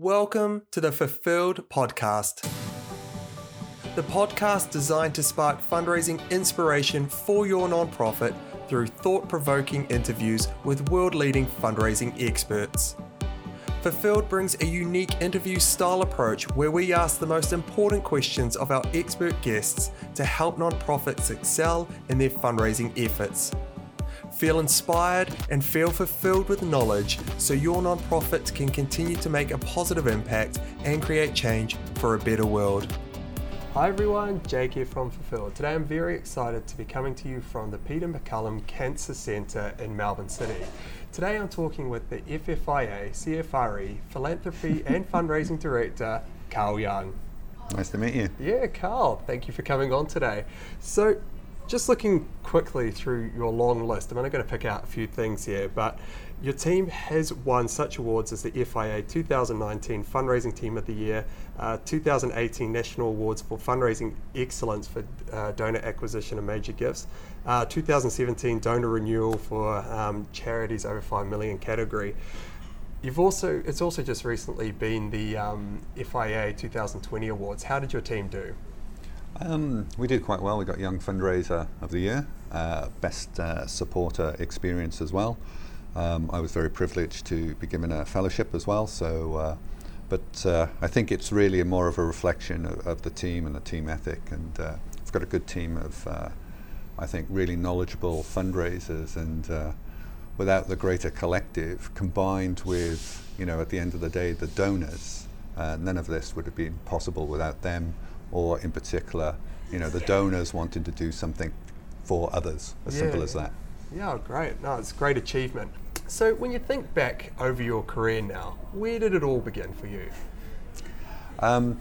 Welcome to the Fulfilled Podcast. The podcast designed to spark fundraising inspiration for your nonprofit through thought provoking interviews with world leading fundraising experts. Fulfilled brings a unique interview style approach where we ask the most important questions of our expert guests to help nonprofits excel in their fundraising efforts. Feel inspired and feel fulfilled with knowledge so your nonprofit can continue to make a positive impact and create change for a better world. Hi everyone, Jake here from Fulfilled. Today I'm very excited to be coming to you from the Peter MacCallum Cancer Centre in Melbourne City. Today I'm talking with the FFIA, CFRE, Philanthropy and Fundraising Director, Carl Young. Nice to meet you. Yeah, Carl, thank you for coming on today. So, just looking quickly through your long list, I'm only going to pick out a few things here, but your team has won such awards as the FIA 2019 Fundraising Team of the Year, uh, 2018 National Awards for Fundraising Excellence for uh, Donor Acquisition and Major Gifts, uh, 2017 Donor Renewal for um, Charities Over 5 Million category. You've also, it's also just recently been the um, FIA 2020 Awards. How did your team do? Um, we did quite well. We got Young Fundraiser of the Year, uh, Best uh, Supporter Experience as well. Um, I was very privileged to be given a fellowship as well. So, uh, but uh, I think it's really more of a reflection of, of, the team and the team ethic. And uh, we've got a good team of, uh, I think, really knowledgeable fundraisers. And without the greater collective, combined with, you know, at the end of the day, the donors, none of this would have been possible without them or in particular, you know, the donors wanting to do something for others, as yeah, simple as that. Yeah, great. No, it's a great achievement. So when you think back over your career now, where did it all begin for you? Um,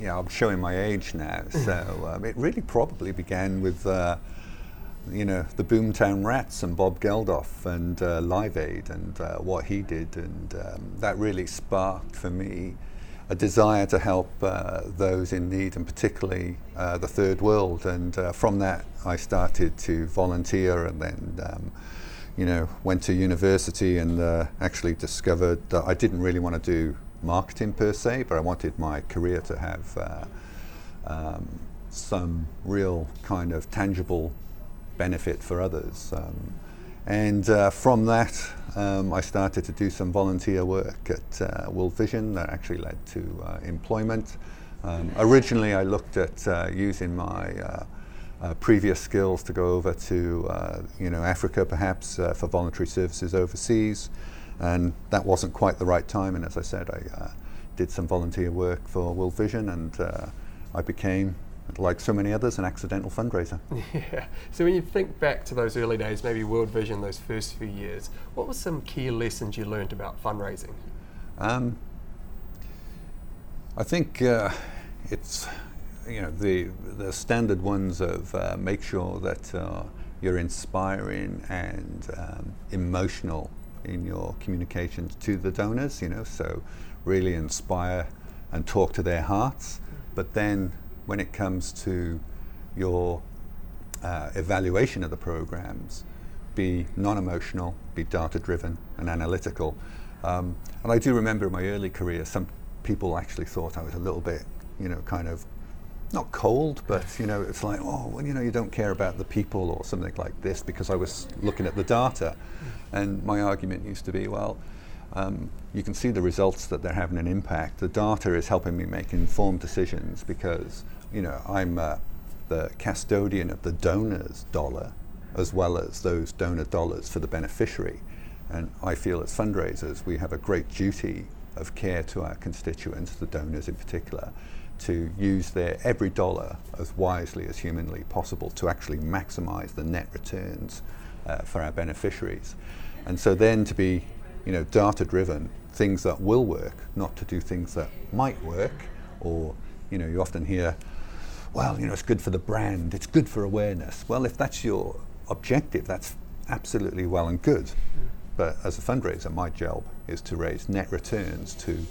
yeah, I'm showing my age now, so um, it really probably began with, uh, you know, the Boomtown Rats and Bob Geldof and uh, Live Aid and uh, what he did, and um, that really sparked for me a desire to help uh, those in need, and particularly uh, the third world. And uh, from that, I started to volunteer, and then, um, you know, went to university and uh, actually discovered that I didn't really want to do marketing per se, but I wanted my career to have uh, um, some real kind of tangible benefit for others. Um, and uh, from that, um, I started to do some volunteer work at uh, World Vision that actually led to uh, employment. Um, originally, I looked at uh, using my uh, uh, previous skills to go over to you know Africa, perhaps for voluntary services overseas, and that wasn't quite the right time. And as I said, I did some volunteer work for World Vision, and I became like so many others, an accidental fundraiser. Yeah. So when you think back to those early days, maybe World Vision, those first few years, what were some key lessons you learned about fundraising? Um, I think uh, it's you know the the standard ones of uh, make sure that uh, you're inspiring and um, emotional in your communications to the donors. You know, so really inspire and talk to their hearts, but then when it comes to your uh, evaluation of the programs, be non-emotional, be data-driven and analytical. Um, and I do remember in my early career, some people actually thought I was a little bit, you know, kind of not cold, but you know, it's like, oh, well, you know, you don't care about the people or something like this because I was looking at the data. And my argument used to be, well, um, you can see the results that they're having an impact. The data is helping me make informed decisions because you know, I'm uh, the custodian of the donor's dollar as well as those donor dollars for the beneficiary. And I feel as fundraisers, we have a great duty of care to our constituents, the donors in particular, to use their every dollar as wisely as humanly possible to actually maximize the net returns uh, for our beneficiaries. And so then to be, you know, data driven, things that will work, not to do things that might work, or, you know, you often hear, well, you know, it's good for the brand, it's good for awareness. Well, if that's your objective, that's absolutely well and good. Mm. But as a fundraiser, my job is to raise net returns to,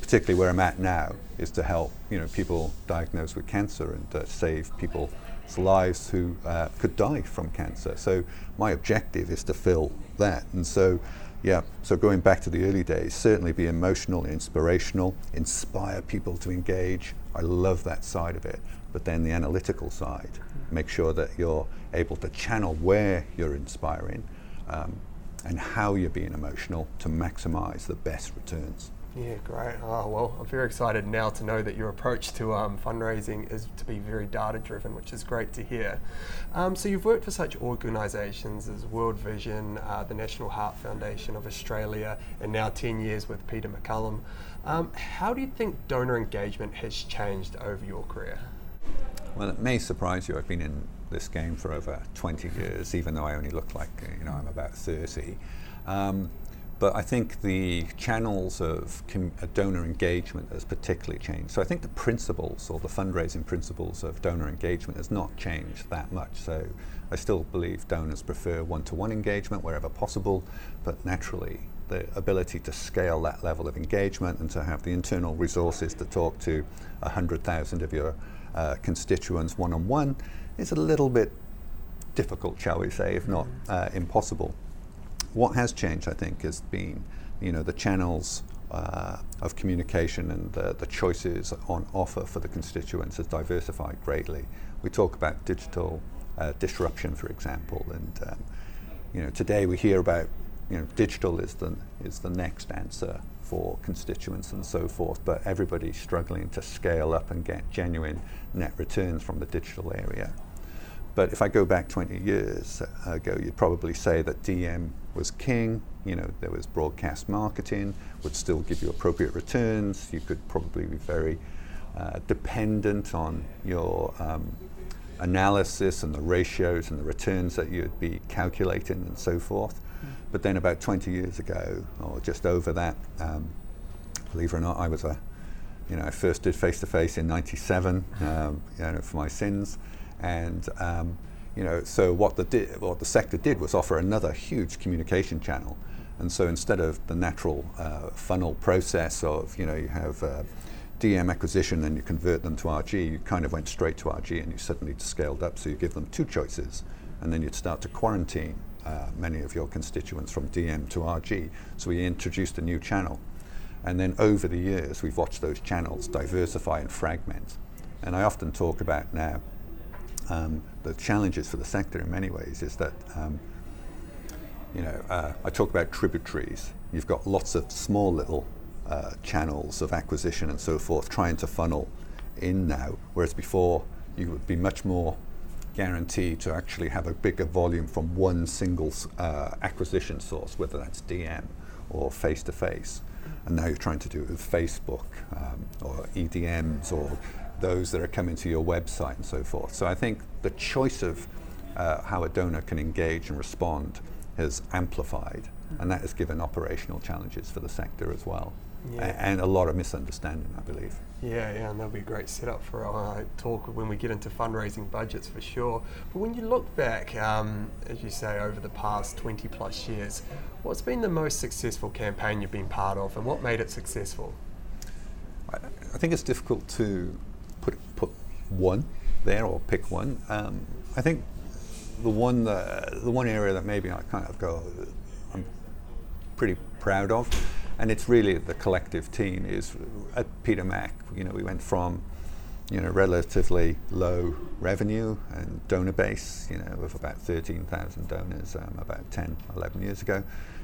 particularly where I'm at now, is to help you know people diagnosed with cancer and uh, save people's lives who uh, could die from cancer. So my objective is to fill that, and so Yeah, so going back to the early days, certainly be emotional, inspirational, inspire people to engage. I love that side of it. But then the analytical side, make sure that you're able to channel where you're inspiring um, and how you're being emotional to maximize the best returns. Yeah, great. Oh, well, I'm very excited now to know that your approach to um, fundraising is to be very data driven, which is great to hear. Um, so, you've worked for such organisations as World Vision, uh, the National Heart Foundation of Australia, and now 10 years with Peter MacCallum. Um, how do you think donor engagement has changed over your career? Well, it may surprise you. I've been in this game for over 20 years, even though I only look like you know I'm about 30. Um, but I think the channels of com- uh, donor engagement has particularly changed. So I think the principles or the fundraising principles of donor engagement has not changed that much. So I still believe donors prefer one-to-one engagement wherever possible, but naturally the ability to scale that level of engagement and to have the internal resources to talk to 100,000 of your uh, constituents one-on-one is a little bit difficult, shall we say, if not uh, impossible. What has changed, I think, has been you know the channels uh, of communication and the, the, choices on offer for the constituents has diversified greatly. We talk about digital uh, disruption, for example, and um, you know today we hear about you know digital is the is the next answer for constituents and so forth, but everybody's struggling to scale up and get genuine net returns from the digital area. But if I go back 20 years ago, you'd probably say that DM was king. You know, there was broadcast marketing, would still give you appropriate returns. You could probably be very uh, dependent on your um, analysis and the ratios and the returns that you'd be calculating and so forth. But then about 20 years ago, or just over that, um, believe it or not, I was a, you know, I first did face to face in '97, um, you know, for my sins. And um, you know, so what the di- what the sector did was offer another huge communication channel. And so instead of the natural uh, funnel process of you know you have uh, DM acquisition and you convert them to RG, you kind of went straight to RG and you suddenly scaled up. So you give them two choices, and then you'd start to quarantine uh, many of your constituents from DM to RG. So we introduced a new channel. And then over the years, we've watched those channels diversify and fragment. And I often talk about now um, the challenges for the sector in many ways is that um, you know uh, I talk about tributaries. You've got lots of small little uh, channels of acquisition and so forth trying to funnel in now, whereas before you would be much more guaranteed to actually have a bigger volume from one single uh, acquisition source, whether that's DM or face to face. And now you're trying to do it with Facebook um, or EDMs or those that are coming to your website and so forth. So I think the choice of uh, how a donor can engage and respond has amplified, and that has given operational challenges for the sector as well. Yeah. And a lot of misunderstanding, I believe. Yeah, yeah, and that'll be a great setup for our uh, talk when we get into fundraising budgets for sure. But when you look back, um, as you say, over the past 20 plus years, what's been the most successful campaign you've been part of and what made it successful? I, I think it's difficult to put put one there or pick one. Um, I think the one the, the one area that maybe I kind of go I'm pretty proud of, and it's really the collective team is at Peter Mac. You know, we went from you know relatively low revenue and donor base. You know, of about 13,000 donors um, about 10, 11 years ago.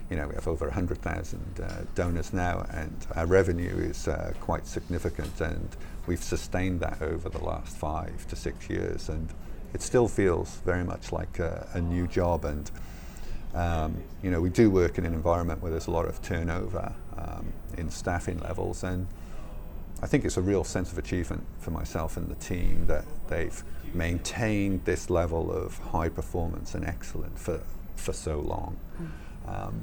You know, we have over 100,000 uh, donors now, and our revenue is uh, quite significant and we've sustained that over the last five to six years, and it still feels very much like a, a new job. And um, you know, we do work in an environment where there's a lot of turnover um, in staffing levels, and I think it's a real sense of achievement for myself and the team that they've maintained this level of high performance and excellence for for so long. Um,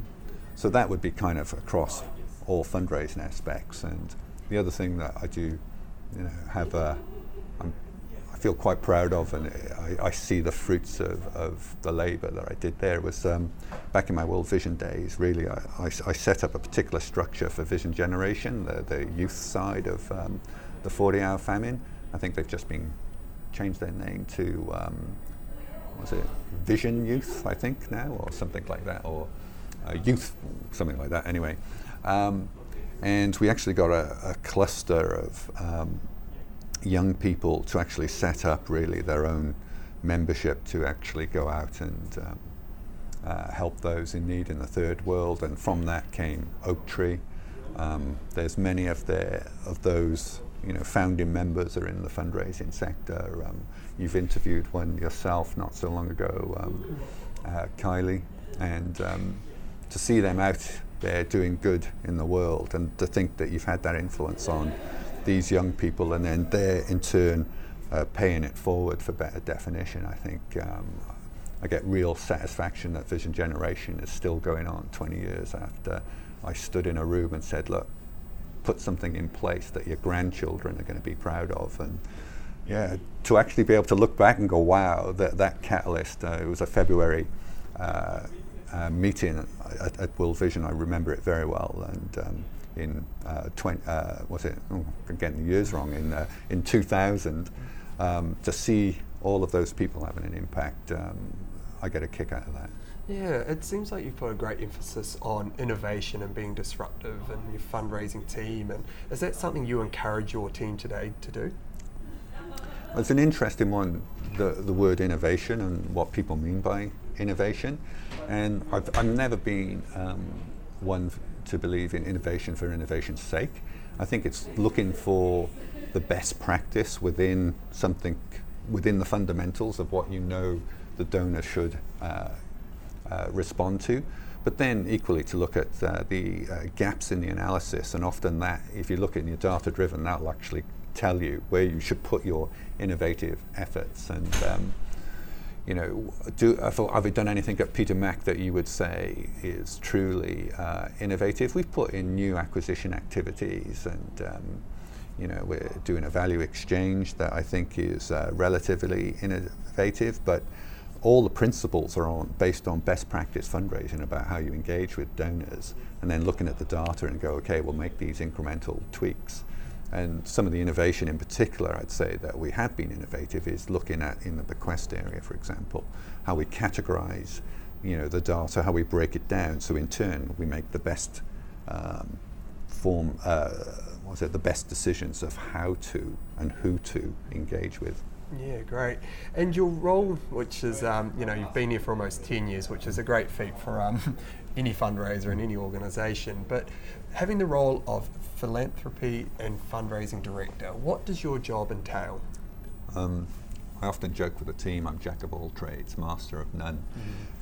so that would be kind of across all fundraising aspects. And the other thing that I do you know, have a, feel quite proud of, and I, I see the fruits of, of the labour that I did there. Was um, back in my World Vision days. Really, I, I, I, set up a particular structure for vision generation, the, the youth side of um, the 40-hour famine. I think they've just been changed their name to um, was it Vision Youth? I think now, or something like that, or uh, youth, something like that. Anyway, um, and we actually got a, a cluster of um, young people to actually set up really their own membership to actually go out and um, uh, help those in need in the third world. And from that came Oaktree. Um, there's many of their of those you know founding members are in the fundraising sector. Um, you've interviewed one yourself not so long ago, um, uh, Kylie, and um, to see them out there doing good in the world, and to think that you've had that influence on these young people, and then they're in turn uh, paying it forward for better definition. I think um, I get real satisfaction that Vision Generation is still going on 20 years after I stood in a room and said, look, put something in place that your grandchildren are going to be proud of. And yeah, to actually be able to look back and go, wow, that, that catalyst, uh, it was a February uh, uh, meeting at, at, World Vision, I remember it very well. And um, in uh, 20, uh, was it, oh, I'm getting the years wrong, in, uh, in 2000, um, to see all of those people having an impact, um, I get a kick out of that. Yeah, it seems like you've put a great emphasis on innovation and being disruptive and your fundraising team. And is that something you encourage your team today to do? Well, it's an interesting one, the, the word innovation and what people mean by innovation. And I've, I've never been um, one to believe in innovation for innovation's sake. I think it's looking for the best practice within something, within the fundamentals of what you know the donor should uh, uh, respond to. But then equally to look at uh, the uh, gaps in the analysis, and often that, if you look in your data driven, that'll actually tell you where you should put your innovative efforts. And um, you know, do, I thought, have we done anything at Peter Mac that you would say is truly uh, innovative? We've put in new acquisition activities and um, you know, we're doing a value exchange that I think is uh, relatively innovative, but all the principles are on, based on best practice fundraising about how you engage with donors, and then looking at the data and go, okay, we'll make these incremental tweaks. And some of the innovation in particular, I'd say that we have been innovative is looking at in the bequest area, for example, how we categorize, you know, the data, how we break it down. So in turn, we make the best um, form, uh, was it the best decisions of how to and who to engage with. Yeah, great. And your role, which is, um, you know, you've been here for almost 10 years, which is a great feat for um, any fundraiser in any organisation. But having the role of philanthropy and fundraising director, what does your job entail? Um, I often joke with the team, I'm jack of all trades, master of none.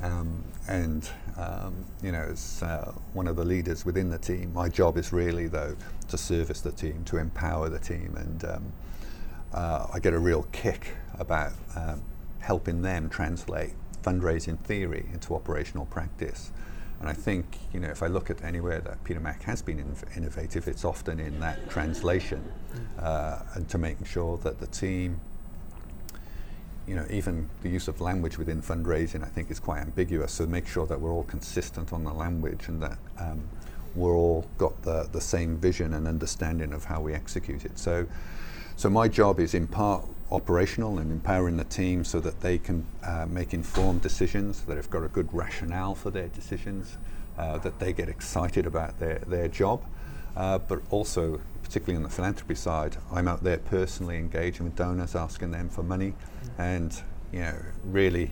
Mm. Um, and, um, you know, as uh, one of the leaders within the team, my job is really, though, to service the team, to empower the team. And um, uh, I get a real kick about um, helping them translate fundraising theory into operational practice. And I think, you know, if I look at anywhere that Peter Mac has been in innovative, it's often in that translation mm. uh, and to making sure that the team, you know, even the use of language within fundraising, I think is quite ambiguous. So make sure that we're all consistent on the language and that um, we're all got the, the same vision and understanding of how we execute it. So so my job is in part operational and empowering the team so that they can uh, make informed decisions, that they've got a good rationale for their decisions, uh, that they get excited about their, their job. Uh, but also, particularly on the philanthropy side, I'm out there personally engaging with donors, asking them for money, mm-hmm. and you know, really,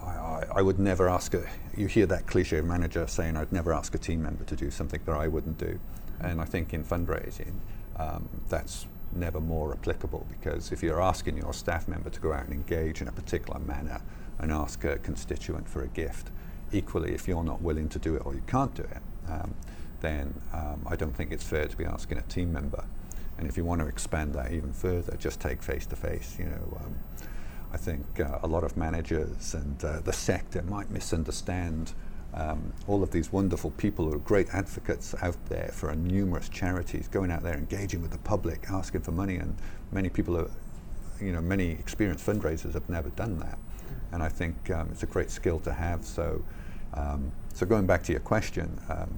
I, I, would never ask a. You hear that cliche of manager saying, "I'd never ask a team member to do something that I wouldn't do," mm-hmm. and I think in fundraising, um, that's never more applicable because if you're asking your staff member to go out and engage in a particular manner and ask a constituent for a gift, equally, if you're not willing to do it or you can't do it, um, then um, I don't think it's fair to be asking a team member. And if you want to expand that even further, just take face to face. You know, um, I think uh, a lot of managers and uh, the sector might misunderstand um, all of these wonderful people who are great advocates out there for numerous charities, going out there, engaging with the public, asking for money, and many people are, you know, many experienced fundraisers have never done that, and I think um, it's a great skill to have. So, um, so going back to your question, um,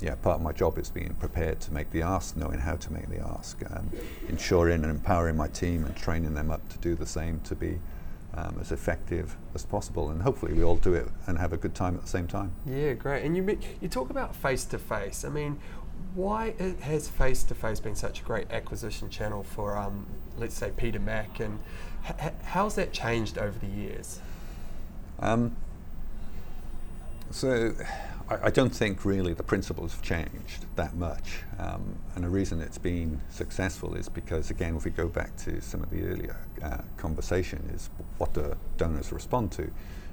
yeah, part of my job is being prepared to make the ask, knowing how to make the ask, um, ensuring and empowering my team and training them up to do the same, to be um, as effective as possible. And hopefully, we all do it and have a good time at the same time. Yeah, great. And you you talk about face to face. I mean, why has face to face been such a great acquisition channel for, um, let's say, Peter Mac, and h- how's that changed over the years? Um, so I, I, don't think really the principles have changed that much. Um, and the reason it's been successful is because, again, if we go back to some of the earlier uh, conversation, is what do donors respond to?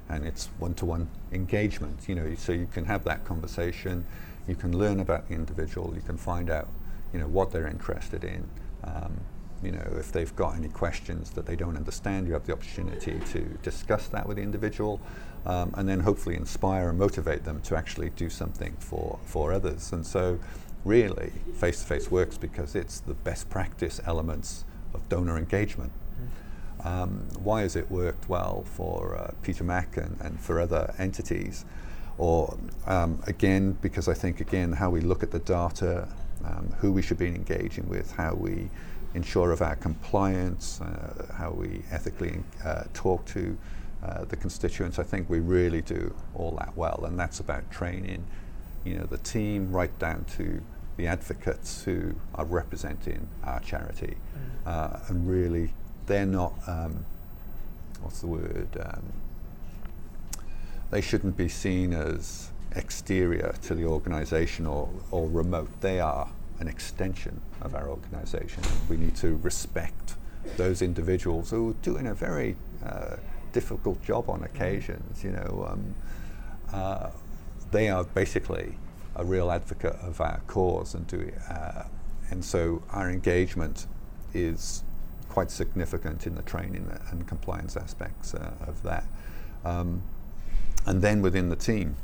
And it's one-to-one engagement. You know, so you can have that conversation, you can learn about the individual, you can find out, you know, what they're interested in. Um, you know, if they've got any questions that they don't understand, you have the opportunity to discuss that with the individual um, and then hopefully inspire and motivate them to actually do something for, for others. And so, really, face to face works because it's the best practice elements of donor engagement. Um, why has it worked well for uh, Peter Mac and, and for other entities? Or um, again, because I think again how we look at the data, um, who we should be engaging with, how we ensure of our compliance, uh, how we ethically uh, talk to uh, the constituents. I think we really do all that well, and that's about training, you know, the team right down to the advocates who are representing our charity, mm. uh, and really they're not um, what's the word. Um, they shouldn't be seen as exterior to the organisation or, or remote. They are an extension of our organisation. We need to respect those individuals who are doing a very uh, difficult job on occasions. You know, um, uh, they are basically a real advocate of our cause, and do uh, and so our engagement is quite significant in the training and compliance aspects uh, of that. Um, and then within the team,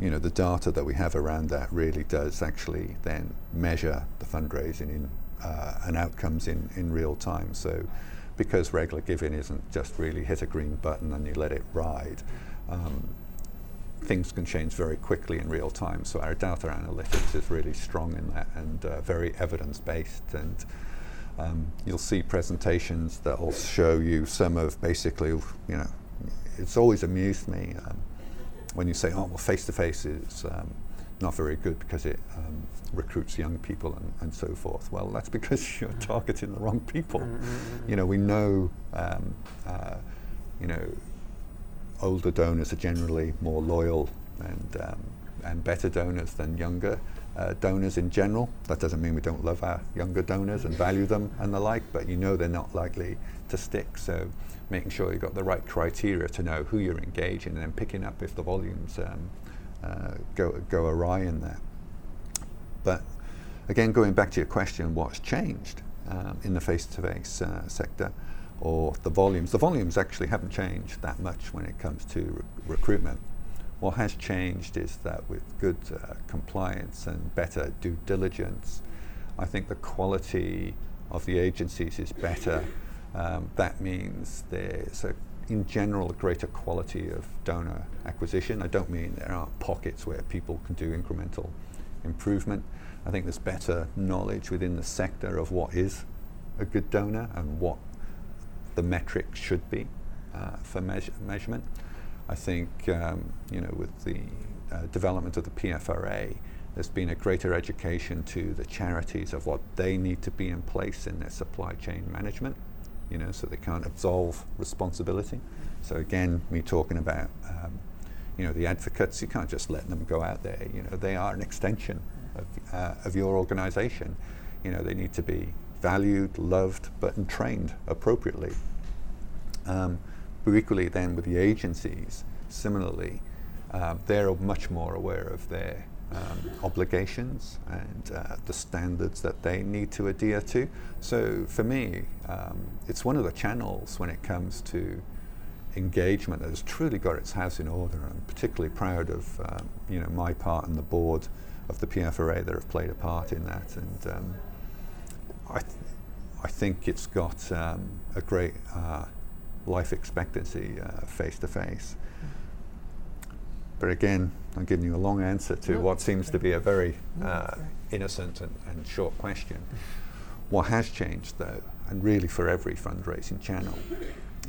you know, the data that we have around that really does actually then measure the fundraising in, uh, and outcomes in, in real time. So, because regular giving isn't just really hit a green button and you let it ride, um, things can change very quickly in real time. So our data analytics is really strong in that and uh, very evidence based. And um, you'll see presentations that will show you some of basically, you know, it's always amused me. Um, when you say, oh, well, face to face is um, not very good because it um, recruits young people and, and, so forth. Well, that's because you're targeting the wrong people. Mm-hmm. You know, we know, um, uh, you know, older donors are generally more loyal and, um, and better donors than younger. Uh, donors in general. That doesn't mean we don't love our younger donors and value them and the like, but you know they're not likely to stick. So making sure you've got the right criteria to know who you're engaging and then picking up if the volumes um, uh, go, go awry in there. But again, going back to your question, what's changed um, in the face-to-face uh, sector or the volumes? The volumes actually haven't changed that much when it comes to re- recruitment. What has changed is that with good uh, compliance and better due diligence, I think the quality of the agencies is better um, that means there's a, in general a greater quality of donor acquisition. I don't mean there aren't pockets where people can do incremental improvement. I think there's better knowledge within the sector of what is a good donor and what the metric should be uh, for measure- measurement. I think um, you know with the uh, development of the PFRA, there's been a greater education to the charities of what they need to be in place in their supply chain management you know, so they can't absolve responsibility. So again, me talking about, um, you know, the advocates, you can't just let them go out there. You know, they are an extension of, uh, of your organisation. You know, they need to be valued, loved, but trained appropriately. Um, but equally, then with the agencies, similarly, uh, they're much more aware of their um, obligations and uh, the standards that they need to adhere to. So for me, um, it's one of the channels when it comes to engagement that has truly got its house in order. I'm particularly proud of um, you know my part and the board of the PFRA that have played a part in that, and um, I, th- I think it's got um, a great uh, life expectancy face to face. But again, I'm giving you a long answer to no, what seems to be a very uh, innocent and, and, short question. What has changed, though, and really for every fundraising channel,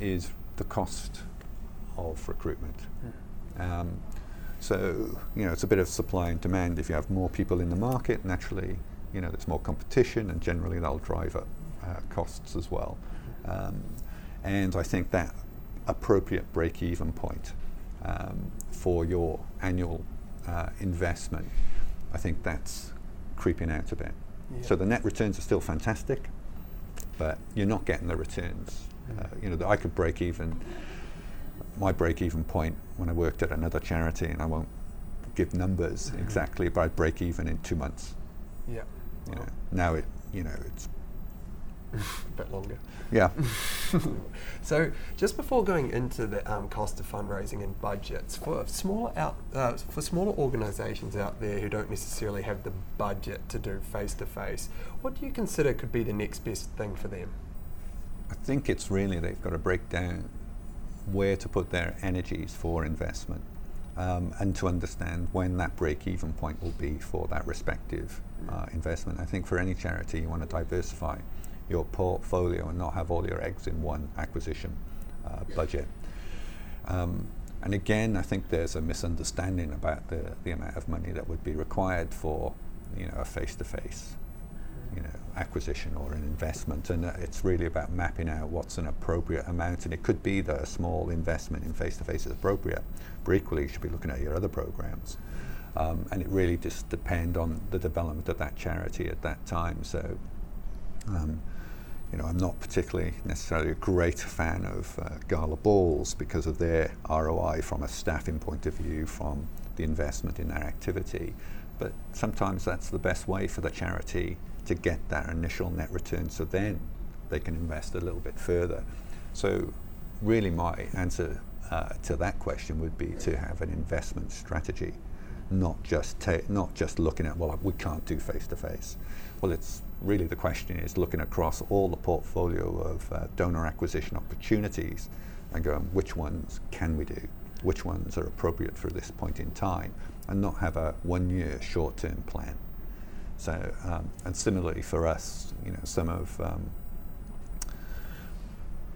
is the cost of recruitment. Um, so, you know, it's a bit of supply and demand. If you have more people in the market, naturally, you know, there's more competition, and generally that'll drive up uh, costs as well. Um, and I think that appropriate break-even point um, for your annual uh, investment, I think that's creeping out a bit. Yeah. So the net returns are still fantastic, but you're not getting the returns. Uh, you know, that I could break even. My break-even point when I worked at another charity, and I won't give numbers Mhm. exactly, but I'd break even in two months. Yeah. You know, now it, you know, it's a bit longer. yeah. so, just before going into the um, cost of fundraising and budgets for smaller out uh, for smaller organisations out there who don't necessarily have the budget to do face to face, what do you consider could be the next best thing for them? I think it's really they've got to break down where to put their energies for investment um, and to understand when that break even point will be for that respective uh, investment. I think for any charity, you want to diversify your portfolio and not have all your eggs in one acquisition uh, budget. Um, and again, I think there's a misunderstanding about the, the amount of money that would be required for you know, a face to face you know, acquisition or an investment, and uh, it's really about mapping out what's an appropriate amount. And it could be that a small investment in face-to-face is appropriate, but equally you should be looking at your other programs. Um, and it really just depend on the development of that charity at that time. So, um, you know, I'm not particularly necessarily a great fan of uh, gala balls because of their ROI from a staffing point of view, from the investment in their activity. But sometimes that's the best way for the charity to get that initial net return so then they can invest a little bit further. So, really, my answer uh, to that question would be to have an investment strategy, not just ta- not just looking at well, we can't do face to face. Well, it's really the question is looking across all the portfolio of uh, donor acquisition opportunities and going which ones can we do, which ones are appropriate for this point in time, and not have a one-year short-term plan. So, um, and similarly for us, you know, some of um,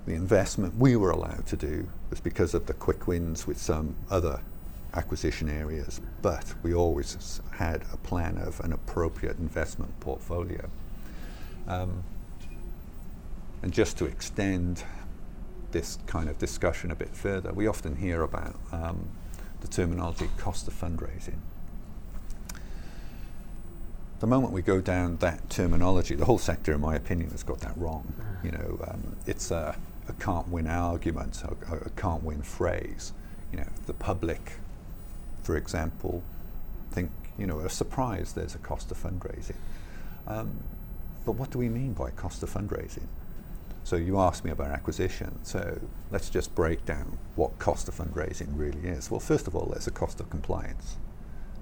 the investment we were allowed to do was because of the quick wins with some other acquisition areas, but we always had a plan of an appropriate investment portfolio. Um, and just to extend this kind of discussion a bit further, we often hear about um, the terminology cost of fundraising the moment we go down that terminology, the whole sector, in my opinion, has got that wrong. Mm. You know, um, it's a, a, can't win argument, a, a, can't win phrase. You know, the public, for example, you know, are surprised there's a cost of fundraising. Um, but what do we mean by cost of fundraising? So you asked me about acquisition. So let's just break down what cost of fundraising really is. Well, first of all, there's a cost of compliance.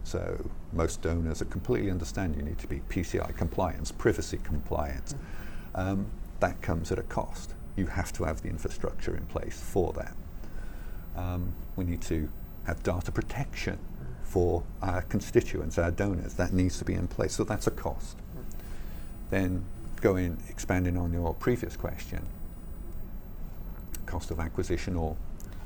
So most donors are completely understand you need to be PCI compliance, privacy compliant. Um, that comes at a cost. You have to have the infrastructure in place for that. Um, we need to have data protection for our constituents, our donors. That needs to be in place. So that's a cost. Then going expanding on your previous question, cost of acquisition or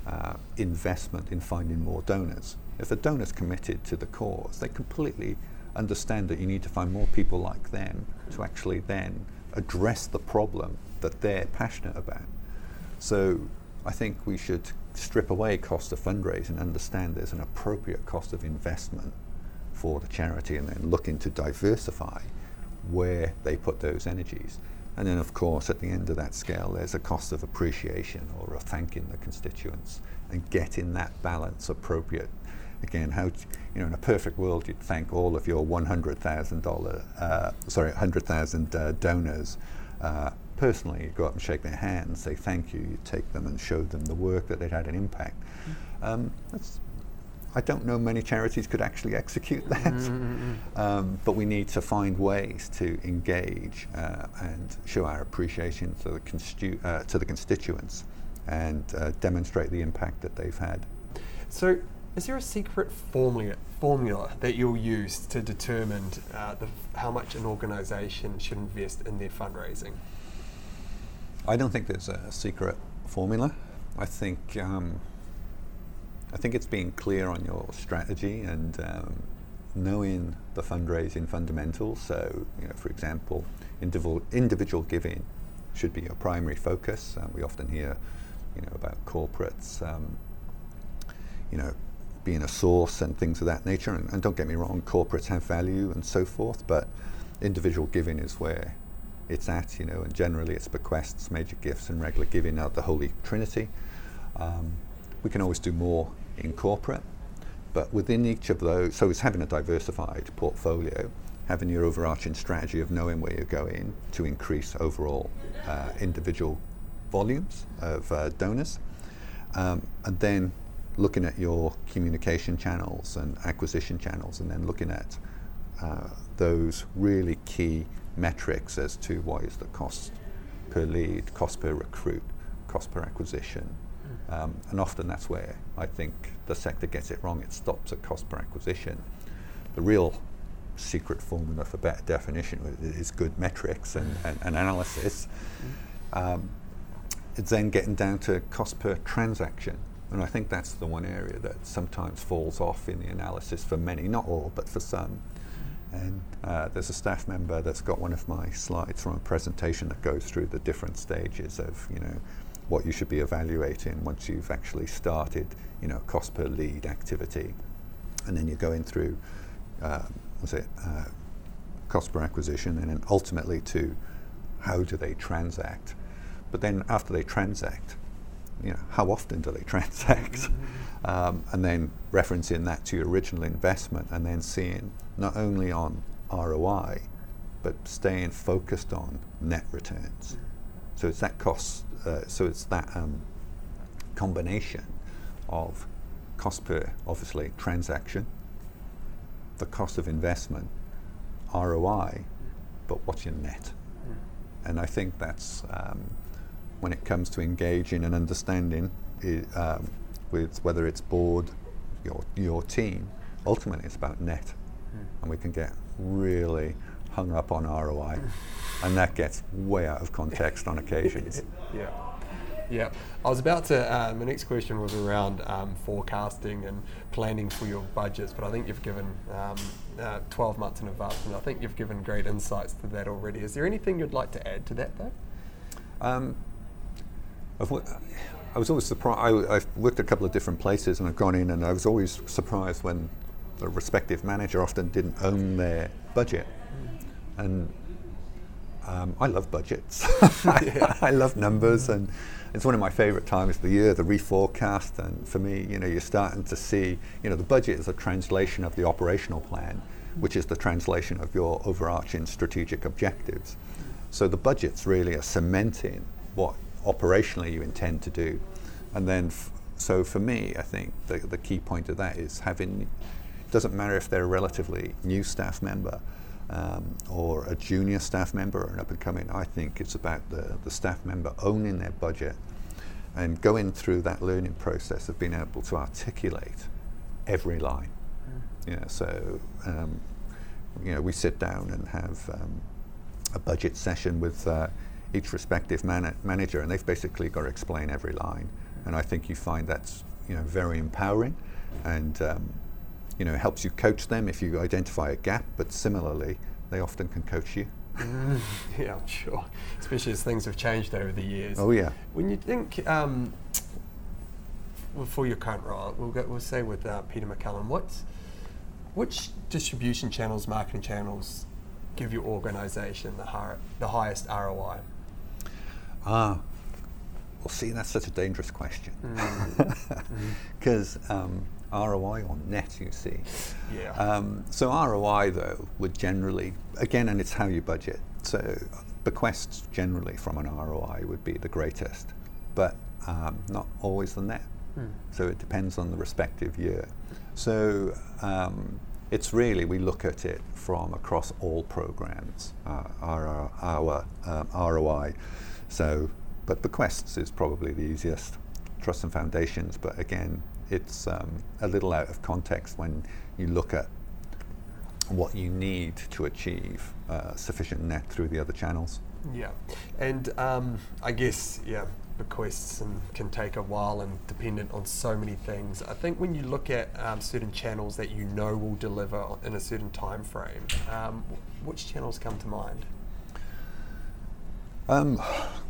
uh, investment in finding more donors. If a donor's committed to the cause, they completely understand that you need to find more people like them to actually then address the problem that they're passionate about. So I think we should strip away cost of fundraising and understand there's an appropriate cost of investment for the charity and then looking to diversify where they put those energies. And then, of course, at the end of that scale, there's a cost of appreciation or of thanking the constituents and getting that balance appropriate. Again, how you know, in a perfect world, you'd thank all of your $100,000, uh, sorry, 100,000 uh, donors. Uh, personally, you go up and shake their hand, say thank you, you take them and show them the work that they'd had an impact. Um, that's I don't know many charities could actually execute that, Mm-hmm. um, but we need to find ways to engage uh, and show our appreciation to the, constitu- uh, to the constituents and uh, demonstrate the impact that they've had. So, is there a secret formula formula that you'll use to determine uh, the, how much an organisation should invest in their fundraising? I don't think there's a secret formula. I think um, I think it's being clear on your strategy and um, knowing the fundraising fundamentals. So, you know, for example, individual individual giving should be your primary focus. Um, we often hear, you know, about corporates, um, you know, being a source and things of that nature. And, and don't get me wrong, corporates have value and so forth, but individual giving is where it's at, you know, and generally it's bequests, major gifts, and regular giving are the Holy Trinity. Um, we can always do more in corporate, but within each of those, so it's having a diversified portfolio, having your overarching strategy of knowing where you're going to increase overall uh, individual volumes of uh, donors, um, and then looking at your communication channels and acquisition channels, and then looking at uh, those really key metrics as to what is the cost per lead, cost per recruit, cost per acquisition. Um, and often that's where I think the sector gets it wrong. It stops at cost per acquisition. The real secret formula for better definition is good metrics and, and, and analysis. Um, it's then getting down to cost per transaction. And I think that's the one area that sometimes falls off in the analysis for many, not all, but for some. And uh, there's a staff member that's got one of my slides from a presentation that goes through the different stages of, you know, what you should be evaluating once you've actually started, you know, cost per lead activity. And then you're going through, uh, was it, uh, cost per acquisition, and then ultimately to how do they transact. But then after they transact, you know, how often do they transact? Mm-hmm. Um, and then referencing that to your original investment and then seeing not only on ROI, but staying focused on net returns. Mm-hmm. So it's that cost, uh, so it's that um, combination of cost per, obviously, transaction, the cost of investment, ROI, but what's your net? Mm. And I think that's um, when it comes to engaging and understanding it, um, with whether it's board, your, your team, ultimately it's about net. Mm. And we can get really hung up on ROI, and that gets way out of context on occasions. yeah. Yeah, I was about to. Uh, my next question was around um, forecasting and planning for your budgets, but I think you've given um, uh, 12 months in advance, and I think you've given great insights to that already. Is there anything you'd like to add to that, though? Um, I was always surprised. I, have worked a couple of different places, and I've gone in, and I was always surprised when the respective manager often didn't own their budget, and um, I love budgets. I love numbers, and it's one of my favourite times of the year, the reforecast. And for me, you know, you're starting to see, you know, the budget is a translation of the operational plan, which is the translation of your overarching strategic objectives. So the budget's really a cementing what operationally you intend to do. And then, f- so for me, I think the, the key point of that is having, it doesn't matter if they're a relatively new staff member um, or a junior staff member or an up and coming, I think it's about the, the staff member owning their budget and going through that learning process of being able to articulate every line. Mm. You know, so, um, you know, we sit down and have um, a budget session with uh, each respective man- manager, and they've basically got to explain every line. And I think you find that's you know very empowering, and um, you know helps you coach them if you identify a gap. But similarly, they often can coach you. Mm, yeah, I'm sure. Especially as things have changed over the years. Oh yeah. When you think um, for your current role, we'll, go, we'll say with uh, Peter MacCallum, what's which distribution channels, marketing channels, give your organisation the, the highest ROI? Ah, well, see, that's such a dangerous question. Because mm. um, ROI on net, you see. Yeah. Um, so ROI, though, would generally, again, and it's how you budget. So bequests generally from an ROI would be the greatest, but um, not always the net. Mm. So it depends on the respective year. So um, it's really, we look at it from across all programs, uh, our, our um, ROI. So, but bequests is probably the easiest. Trusts and foundations, but again, it's um, a little out of context when you look at what you need to achieve uh, sufficient net through the other channels. Yeah, and um, I guess yeah, bequests and can take a while and dependent on so many things. I think when you look at um, certain channels that you know will deliver in a certain time frame, um, which channels come to mind? Um,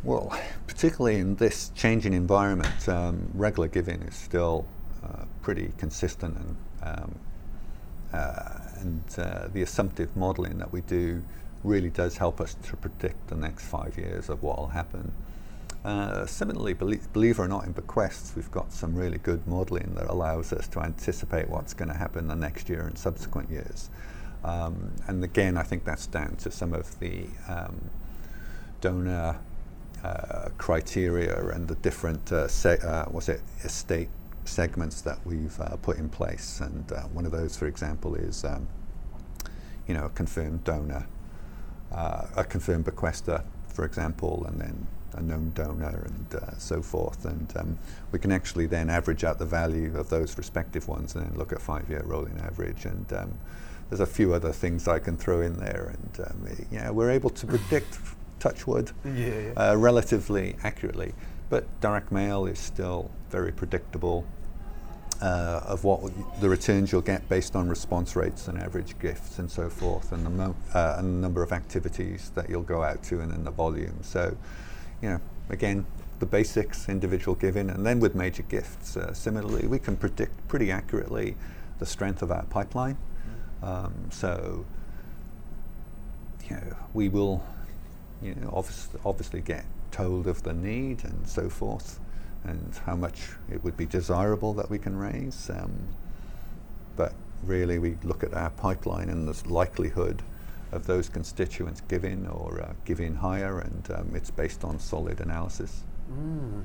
well, particularly in this changing environment, um, regular giving is still uh, pretty consistent, and um, uh, and uh, the assumptive modelling that we do really does help us to predict the next five years of what will happen. Uh, similarly, believe, believe, it or not, in bequests, we've got some really good modelling that allows us to anticipate what's going to happen the next year and subsequent years. Um, and again, I think that's down to some of the um, donor uh, criteria and the different uh, se- uh, was it estate segments that we've uh, put in place. And uh, one of those, for example, is um, you know a confirmed donor, uh, a confirmed bequester, for example, and then a known donor and so forth. And um, we can actually then average out the value of those respective ones and then look at five-year rolling average and um, there's a few other things I can throw in there, and um, we're able to predict touch wood, yeah, yeah. Uh, relatively accurately. But direct mail is still very predictable uh, of what the returns you'll get based on response rates and average gifts and so forth, and the, mo- uh, and the number of activities that you'll go out to and then the volume. So, you know, again, the basics, individual giving, and then with major gifts, uh, similarly, we can predict pretty accurately the strength of our pipeline. Mm. Um, so, you know, we will you know, obviously, obviously get told of the need and so forth, and how much it would be desirable that we can raise. Um, but really, we look at our pipeline and the likelihood of those constituents giving or uh, giving higher, and um, it's based on solid analysis. Mm.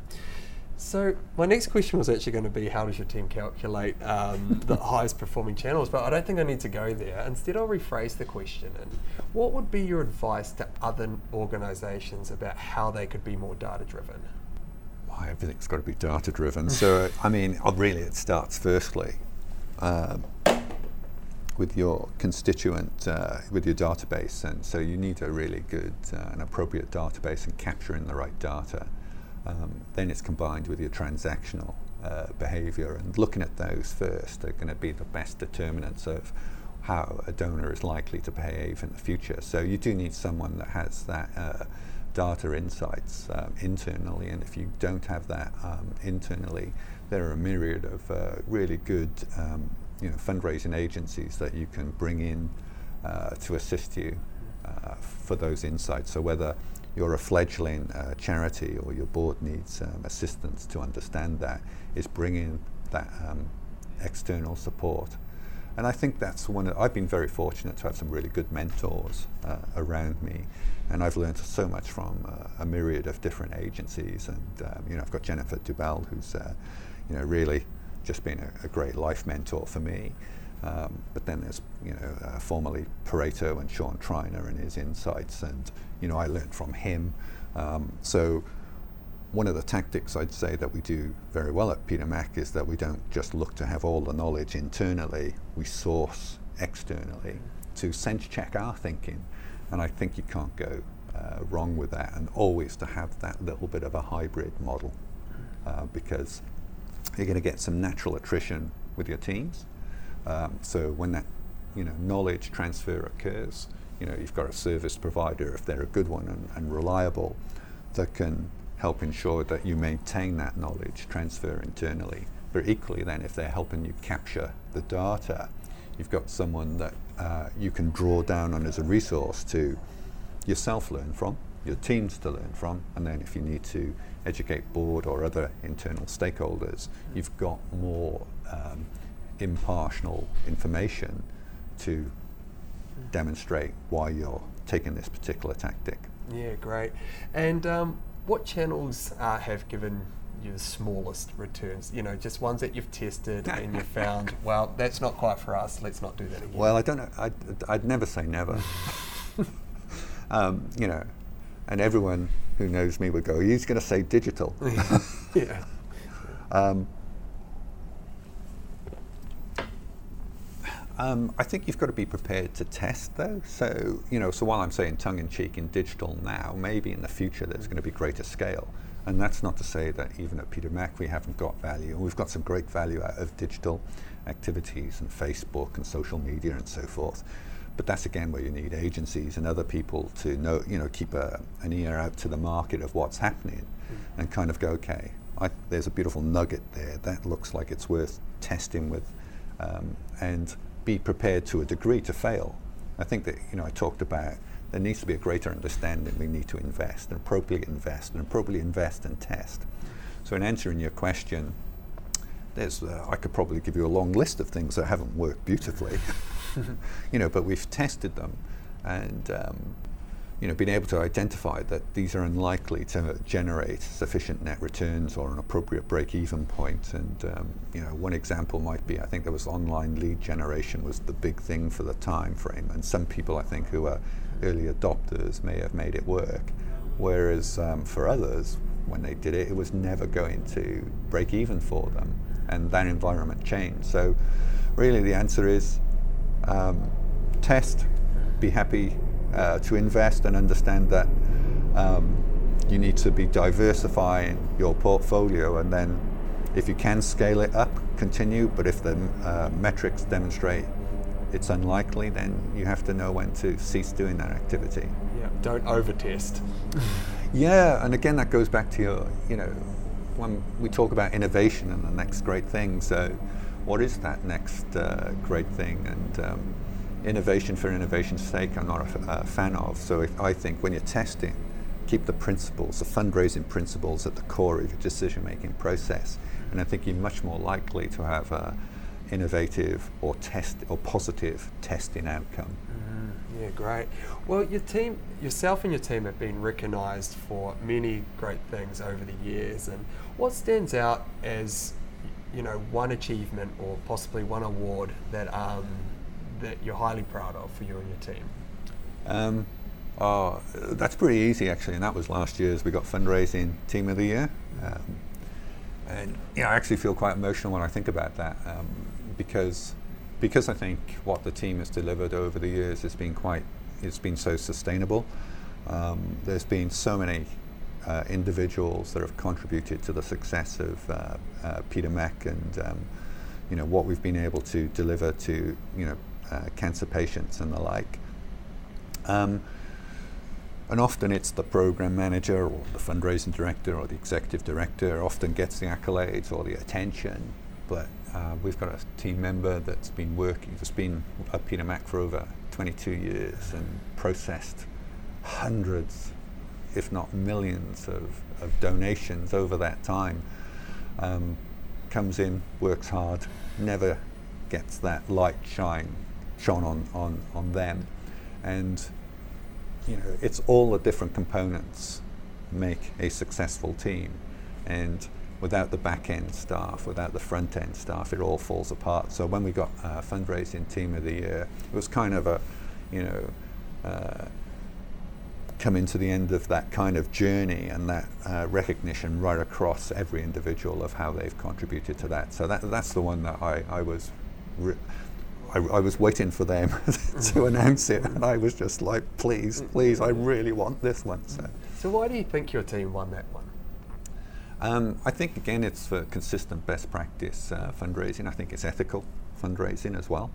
So my next question was actually going to be how does your team calculate um, the highest performing channels? But I don't think I need to go there. Instead, I'll rephrase the question. And what would be your advice to other organisations about how they could be more data driven? Well, everything's got to be data driven. so I mean, uh, really, it starts firstly. Uh, with your constituent, uh, with your database, and so you need a really good uh, and appropriate database and capturing the right data. Um, then it's combined with your transactional uh, behavior, and looking at those first are going to be the best determinants of how a donor is likely to behave in the future. So you do need someone that has that uh, data insights um, internally, and if you don't have that um, internally, there are a myriad of uh, really good um, you know, fundraising agencies that you can bring in uh, to assist you for those insights. So whether you're a fledgling uh, charity or your board needs um, assistance to understand that, is bringing that um, external support. And I think that's one. Of, I've been very fortunate to have some really good mentors uh, around me, and I've learned so much from uh, a myriad of different agencies. And um, you know, I've got Jennifer Dubell, who's uh, you know really just been a, a great life mentor for me. Um, but then there's, you know, uh, formerly Pareto and Sean Triner and his insights, and you know, I learned from him. Um, so one of the tactics I'd say that we do very well at Peter Mac is that we don't just look to have all the knowledge internally, we source externally to sense check our thinking. And I think you can't go uh, wrong with that, and always to have that little bit of a hybrid model uh, because you're going to get some natural attrition with your teams. Um, so when that you know knowledge transfer occurs, you know you've got a service provider if they're a good one and, and reliable that can help ensure that you maintain that knowledge transfer internally. But equally, then if they're helping you capture the data, you've got someone that uh, you can draw down on as a resource to yourself learn from, your teams to learn from, and then if you need to educate board or other internal stakeholders, you've got more. Um, impartial information to demonstrate why you're taking this particular tactic. Yeah, great. And um, what channels uh, have given you the smallest returns? You know, just ones that you've tested and you've found, well, that's not quite for us. Let's not do that again. Well, I don't know. I'd, I'd never say never. um, you know, and everyone who knows me would go, he's going to say digital. yeah. Um, Um, I think you've got to be prepared to test, though. So, you know, so while I'm saying tongue in cheek in digital now, maybe in the future there's going to be greater scale. And that's not to say that even at Peter Mac we haven't got value. We've got some great value out of digital activities and Facebook and social media and so forth. But that's again where you need agencies and other people to know, you know, keep a, an ear out to the market of what's happening mm. and kind of go, okay, I, there's a beautiful nugget there that looks like it's worth testing with, um, and be prepared to a degree to fail. I think that you know I talked about there needs to be a greater understanding. We need to invest and appropriately invest and appropriately invest and test. So in answering your question, there's uh, I could probably give you a long list of things that haven't worked beautifully, you know, but we've tested them, and um, you know, being able to identify that these are unlikely to generate sufficient net returns or an appropriate break-even point. And um, you know, one example might be I think there was online lead generation was the big thing for the time frame, and some people I think who are early adopters may have made it work, whereas um, for others, when they did it, it was never going to break even for them, and that environment changed. So, really, the answer is um, test, be happy uh, to invest and understand that um, you need to be diversifying your portfolio and then if you can scale it up, continue, but if the uh, metrics demonstrate it's unlikely, then you have to know when to cease doing that activity. Yeah, don't overtest. yeah, and again, that goes back to your, you know, when we talk about innovation and the next great thing, so what is that next uh, great thing? And um, innovation for innovation's sake, I'm not a, fan of. So if, I think when you're testing, keep the principles, the fundraising principles at the core of your decision-making process. And I think you're much more likely to have a innovative or test or positive testing outcome. Mm, yeah, great. Well, your team, yourself and your team have been recognised for many great things over the years. And what stands out as, you know, one achievement or possibly one award that um, that you're highly proud of for you and your team? Um, oh, that's pretty easy actually, and that was last year's. We got fundraising team of the year, um, and you know, I actually feel quite emotional when I think about that um, because because I think what the team has delivered over the years has been quite it's been so sustainable. Um, there's been so many uh, individuals that have contributed to the success of uh, uh, Peter Mac and um, you know what we've been able to deliver to you know uh, cancer patients and the like. Um, and often it's the program manager or the fundraising director or the executive director often gets the accolades or the attention. But uh, we've got a team member that's been working, that's been at Peter Mac for over 22 years and processed hundreds, if not millions, of, of donations over that time. Um, comes in, works hard, never gets that light shine shone on, on, on them. And you know, it's all the different components make a successful team. And without the back end staff, without the front end staff, it all falls apart. So when we got uh, fundraising team of the year, it was kind of a, you know, uh, coming to the end of that kind of journey and that uh, recognition right across every individual of how they've contributed to that. So that, that's the one that I, I was. Re- I, I, was waiting for them to announce it, and I was just like, please, please, I really want this one. So, so why do you think your team won that one? Um, I think again, it's for consistent best practice uh, fundraising. I think it's ethical fundraising as well.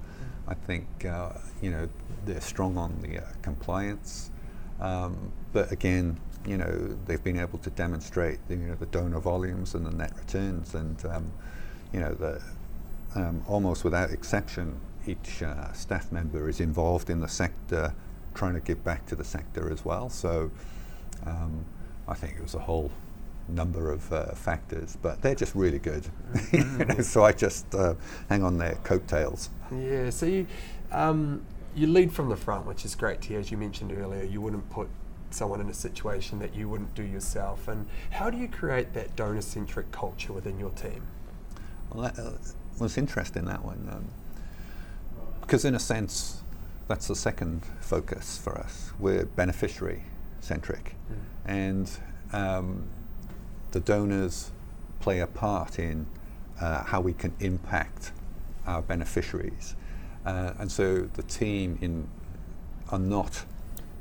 I think uh, you know they're strong on the uh, compliance, um, but again, you know they've been able to demonstrate the, you know the donor volumes and the net returns, and um, you know the um, almost without exception, each uh, staff member is involved in the sector, trying to give back to the sector as well. So um, I think it was a whole number of uh, factors, but they're just really good. Mm-hmm. you know, so I just uh, hang on their coattails. Yeah. So you um, you lead from the front, which is great to hear. As you mentioned earlier, you wouldn't put someone in a situation that you wouldn't do yourself. And how do you create that donor-centric culture within your team? Well, that, uh, was interesting that one. Um, because in a sense, that's the second focus for us. We're beneficiary centric, mm. and um, the donors play a part in uh, how we can impact our beneficiaries. Uh, and so the team in are not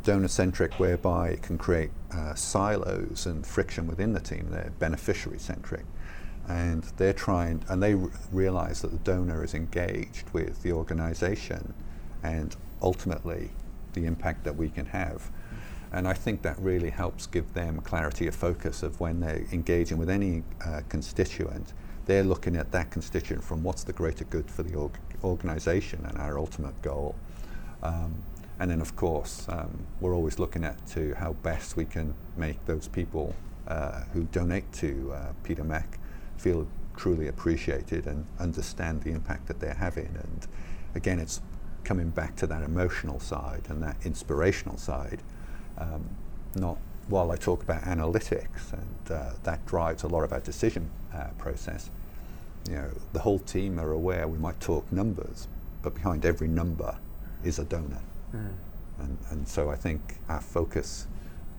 donor centric, whereby it can create uh, silos and friction within the team. They're beneficiary centric. And they're trying, and they realize that the donor is engaged with the organization and ultimately the impact that we can have. And I think that really helps give them clarity of focus of when they're engaging with any uh, constituent. They're looking at that constituent from what's the greater good for the org- organization and our ultimate goal. Um, and then, of course, um, we're always looking at to how best we can make those people uh, who donate to uh, Peter Mac feel truly appreciated and understand the impact that they're having. And again, it's coming back to that emotional side and that inspirational side. Um, not while I talk about analytics, and uh, that drives a lot of our decision uh, process. You know, the whole team are aware we might talk numbers, but behind every number is a donor. Mm. And, and so I think our focus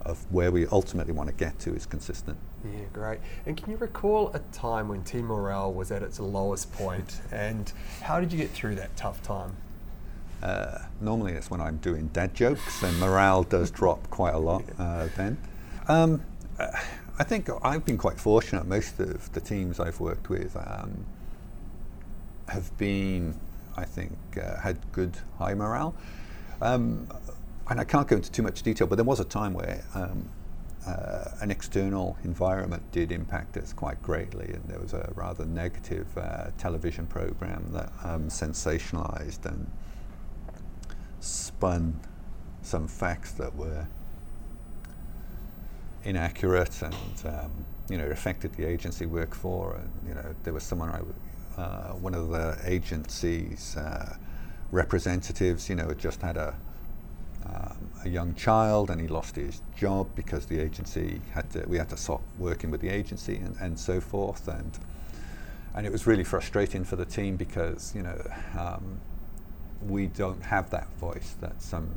of where we ultimately want to get to is consistent. Yeah, great. And can you recall a time when team morale was at its lowest point, and how did you get through that tough time? Uh, normally, it's when I'm doing dad jokes, and morale does drop quite a lot uh, then. Um, I think I've been quite fortunate. Most of the teams I've worked with um, have been, I think, uh, had good high morale. Um, and I can't go into too much detail, but there was a time where um, uh, an external environment did impact us quite greatly, and there was a rather negative uh, television program that um, sensationalized and spun some facts that were inaccurate and um, you know affected the agency work for. And you know there was someone I, uh, one of the agency's uh, representatives, you know, had just had a um, a young child and he lost his job because the agency had to, we had to stop working with the agency and, and so forth. And and it was really frustrating for the team because you know um, we don't have that voice that some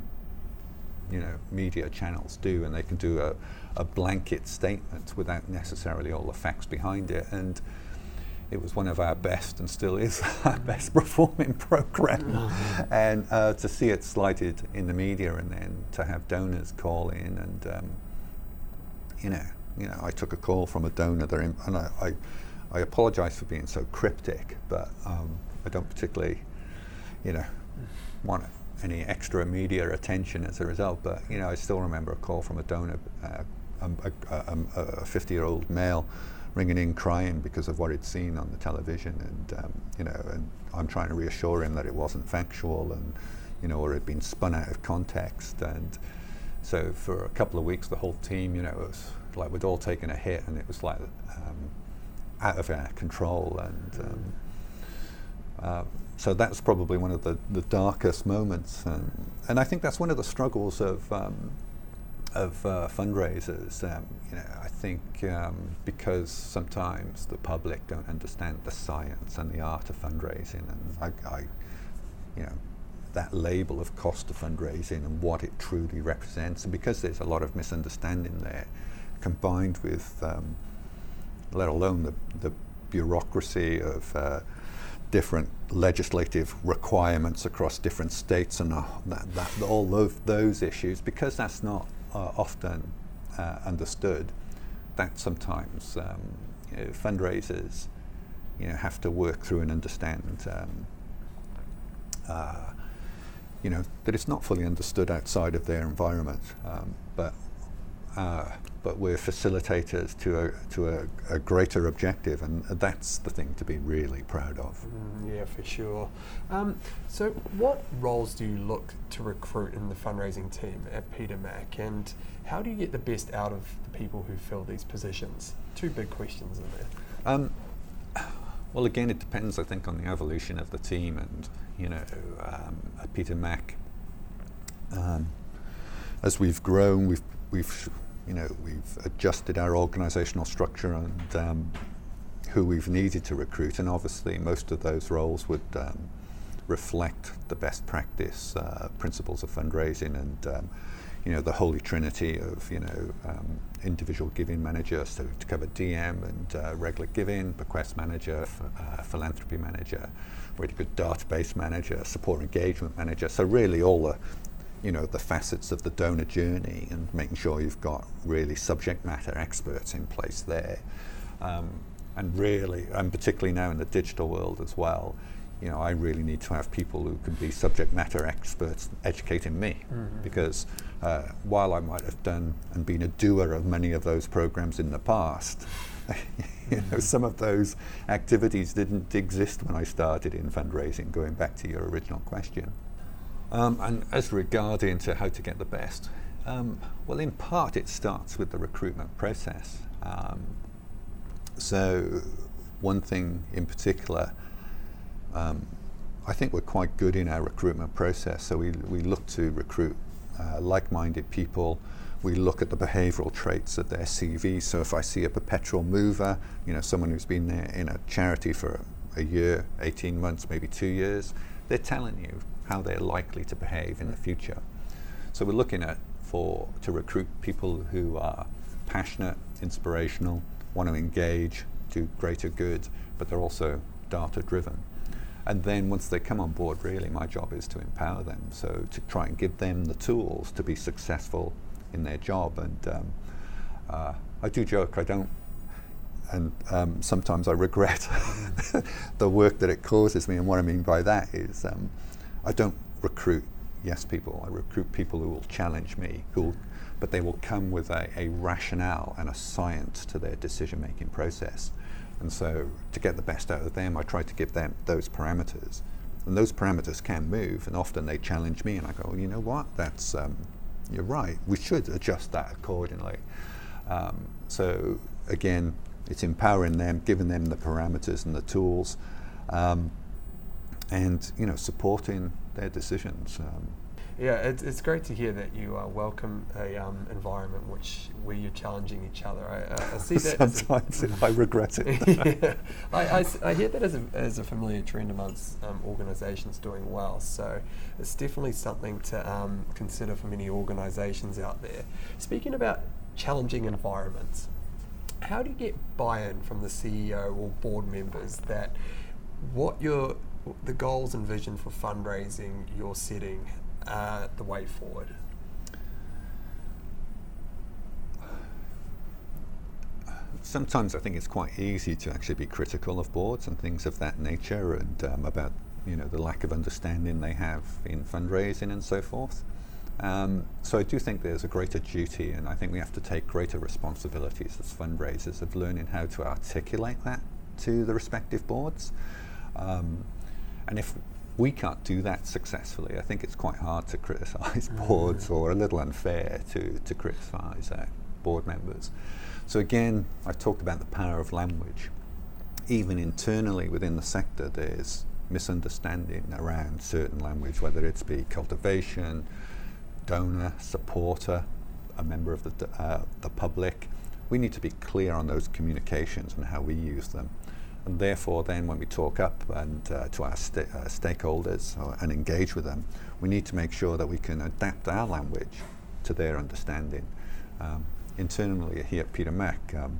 you know media channels do and they can do a, a blanket statement without necessarily all the facts behind it. And it was one of our best and still is our best performing program. Mm-hmm. and uh, to see it slighted in the media and then to have donors call in and, um, you know, you know, I took a call from a donor there, and I, I, I apologize for being so cryptic, but um, I don't particularly, you know, want any extra media attention as a result. But you know, I still remember a call from a donor, uh, a 50-year-old male, ringing in crying because of what he'd seen on the television, and um, you know, and I'm trying to reassure him that it wasn't factual, and you know, or had been spun out of context, and so for a couple of weeks, the whole team, you know, was like we'd all taken a hit, and it was like um, out of our control, and um, uh, so that's probably one of the, the darkest moments, and, and I think that's one of the struggles of um, of uh, fundraisers. Um, you know, I think um, because sometimes the public don't understand the science and the art of fundraising, and I, I, you know, that label of cost of fundraising and what it truly represents, and because there's a lot of misunderstanding there, combined with, um, let alone the, the bureaucracy of uh, different legislative requirements across different states and uh, that, that, all those, those issues, because that's not uh, often uh, understood that sometimes um, you know, fundraisers you know, have to work through and understand um, uh, you know, that it's not fully understood outside of their environment. Um, but uh, but we're facilitators to a to a, a, greater objective, and that's the thing to be really proud of. Mm, yeah, for sure. Um, so, what roles do you look to recruit in the fundraising team at Peter Mac, and how do you get the best out of the people who fill these positions? Two big questions in there. Um, well, again, it depends, I think, on the evolution of the team, and you know, um, at Peter Mac. Um, as we've grown, we've we've you know, we've adjusted our organisational structure and um, who we've needed to recruit, and obviously most of those roles would um, reflect the best practice uh, principles of fundraising. And um, you know, the holy trinity of, you know, um, individual giving manager, so to cover DM and uh, regular giving, bequest manager, f- uh, philanthropy manager, really good database manager, support engagement manager. So really all the, you know, the facets of the donor journey and making sure you've got really subject matter experts in place there. Um, and really, and particularly now in the digital world as well, you know, I really need to have people who can be subject matter experts educating me mm-hmm. because uh, while I might have done and been a doer of many of those programs in the past, you know, mm-hmm. some of those activities didn't exist when I started in fundraising, going back to your original question. Um, and as regarding to how to get the best, um, well, in part it starts with the recruitment process. Um, so, one thing in particular um, I think we're quite good in our recruitment process. So we, we look to recruit uh, like-minded people. We look at the behavioural traits of their CV. So if I see a perpetual mover, you know, someone who's been there in a charity for a year, 18 months, maybe two years, they're telling you how they're likely to behave in the future. So we're looking at for to recruit people who are passionate, inspirational, want to engage, do greater good, but they're also data driven. And then once they come on board, really, my job is to empower them. So to try and give them the tools to be successful in their job. And um, uh, I do joke, I don't, and um, sometimes I regret the work that it causes me. And what I mean by that is um, I don't recruit yes people. I recruit people who will challenge me, who but they will come with a, a rationale and a science to their decision making process. And so to get the best out of them, I try to give them those parameters. And those parameters can move, and often they challenge me, and I go, well, you know what? That's um, you're right. We should adjust that accordingly. Um, so again, it's empowering them, giving them the parameters and the tools, um, and you know, supporting their decisions. Um, yeah, it's, it's great to hear that you uh, welcome a um, environment which where you're challenging each other. I, uh, I see that. Sometimes I regret it. yeah, I, I, I, hear that as a, as a familiar trend amongst um, organisations doing well. So it's definitely something to um, consider for many organisations out there. Speaking about challenging environments, how do you get buy-in from the CEO or board members that what your the goals and vision for fundraising you're setting uh, the way forward? Sometimes I think it's quite easy to actually be critical of boards and things of that nature, and um, about you know the lack of understanding they have in fundraising and so forth. Um, so I do think there's a greater duty, and I think we have to take greater responsibilities as fundraisers of learning how to articulate that to the respective boards. Um, and if we can't do that successfully. I think it's quite hard to criticise mm. boards or a little unfair to, to criticise uh, board members. So again, I've talked about the power of language. Even internally within the sector, there's misunderstanding around certain language, whether it's be cultivation, donor, supporter, a member of the, uh, the public. We need to be clear on those communications and how we use them. And therefore, then when we talk up and uh, to our sta- uh, stakeholders or, and engage with them, we need to make sure that we can adapt our language to their understanding. Um, internally here at Peter Mac, um,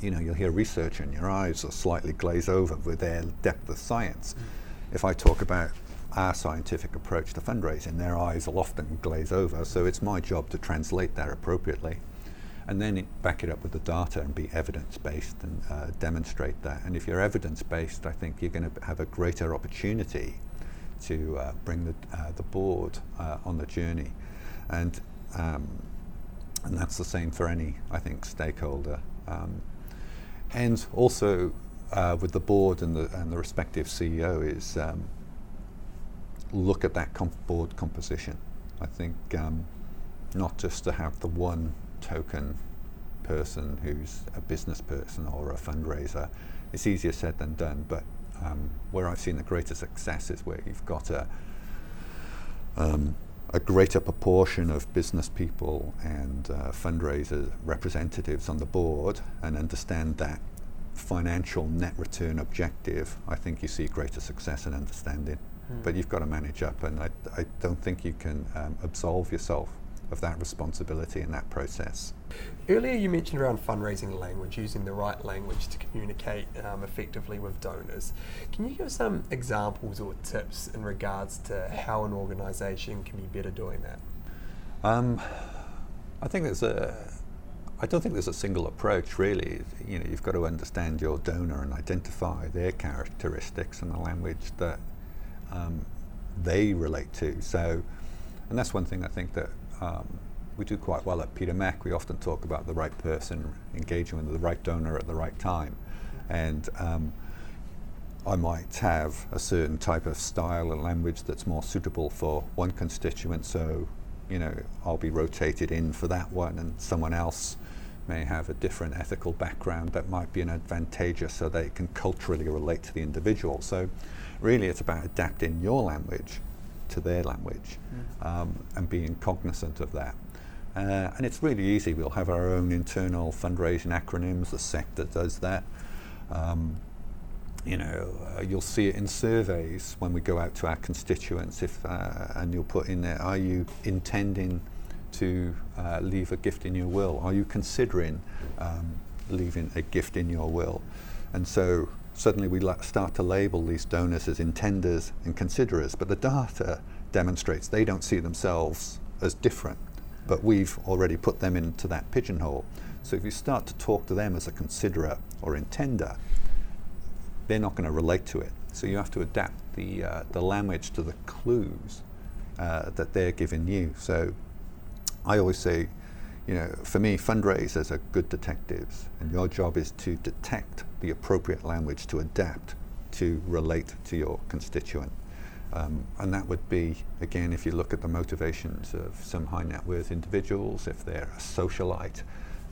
you know, you'll hear research and your eyes are slightly glaze over with their depth of science. Mm. If I talk about our scientific approach to fundraising, their eyes will often glaze over. So it's my job to translate that appropriately and then back it up with the data and be evidence based and uh, demonstrate that. And if you're evidence based, I think you're going to have a greater opportunity to uh, bring the, uh, the board uh, on the journey. And, um, and that's the same for any, I think, stakeholder. Um, and also uh, with the board and the, and the respective CEO is um, look at that comp- board composition. I think um, not just to have the one token person who's a business person or a fundraiser. It's easier said than done, but um, where I've seen the greater success is where you've got a, um, a greater proportion of business people and uh, fundraiser representatives on the board and understand that financial net return objective, I think you see greater success and understanding. Mm. But you've got to manage up, and I, I don't think you can um, absolve yourself of that responsibility and that process. Earlier, you mentioned around fundraising language, using the right language to communicate um, effectively with donors. Can you give some examples or tips in regards to how an organisation can be better doing that? Um, I think there's a. I don't think there's a single approach really. You know, you've got to understand your donor and identify their characteristics and the language that um, they relate to. So, and that's one thing I think that um, we do quite well at Peter Mac. We often talk about the right person engaging with the right donor at the right time. And um, I might have a certain type of style and language that's more suitable for one constituent, so you know I'll be rotated in for that one, and someone else may have a different ethical background that might be an advantageous so they can culturally relate to the individual. So really it's about adapting your language to their language mm. um, and being cognizant of that. Uh, and it's really easy. We'll have our own internal fundraising acronyms. The sector does that. Um, you know, uh, you'll see it in surveys when we go out to our constituents. If uh, and you'll put in there, are you intending to uh, leave a gift in your will? Are you considering um, leaving a gift in your will? And so suddenly we start to label these donors as intenders and considerers, but the data demonstrates they don't see themselves as different but we've already put them into that pigeonhole. So if you start to talk to them as a considerer or intender, they're not going to relate to it. So you have to adapt the, uh, the language to the clues uh, that they're giving you. So I always say, you know, for me, fundraisers are good detectives, and your job is to detect the appropriate language to adapt to relate to your constituent. Um, and that would be, again, if you look at the motivations of some high net worth individuals, if they're a socialite,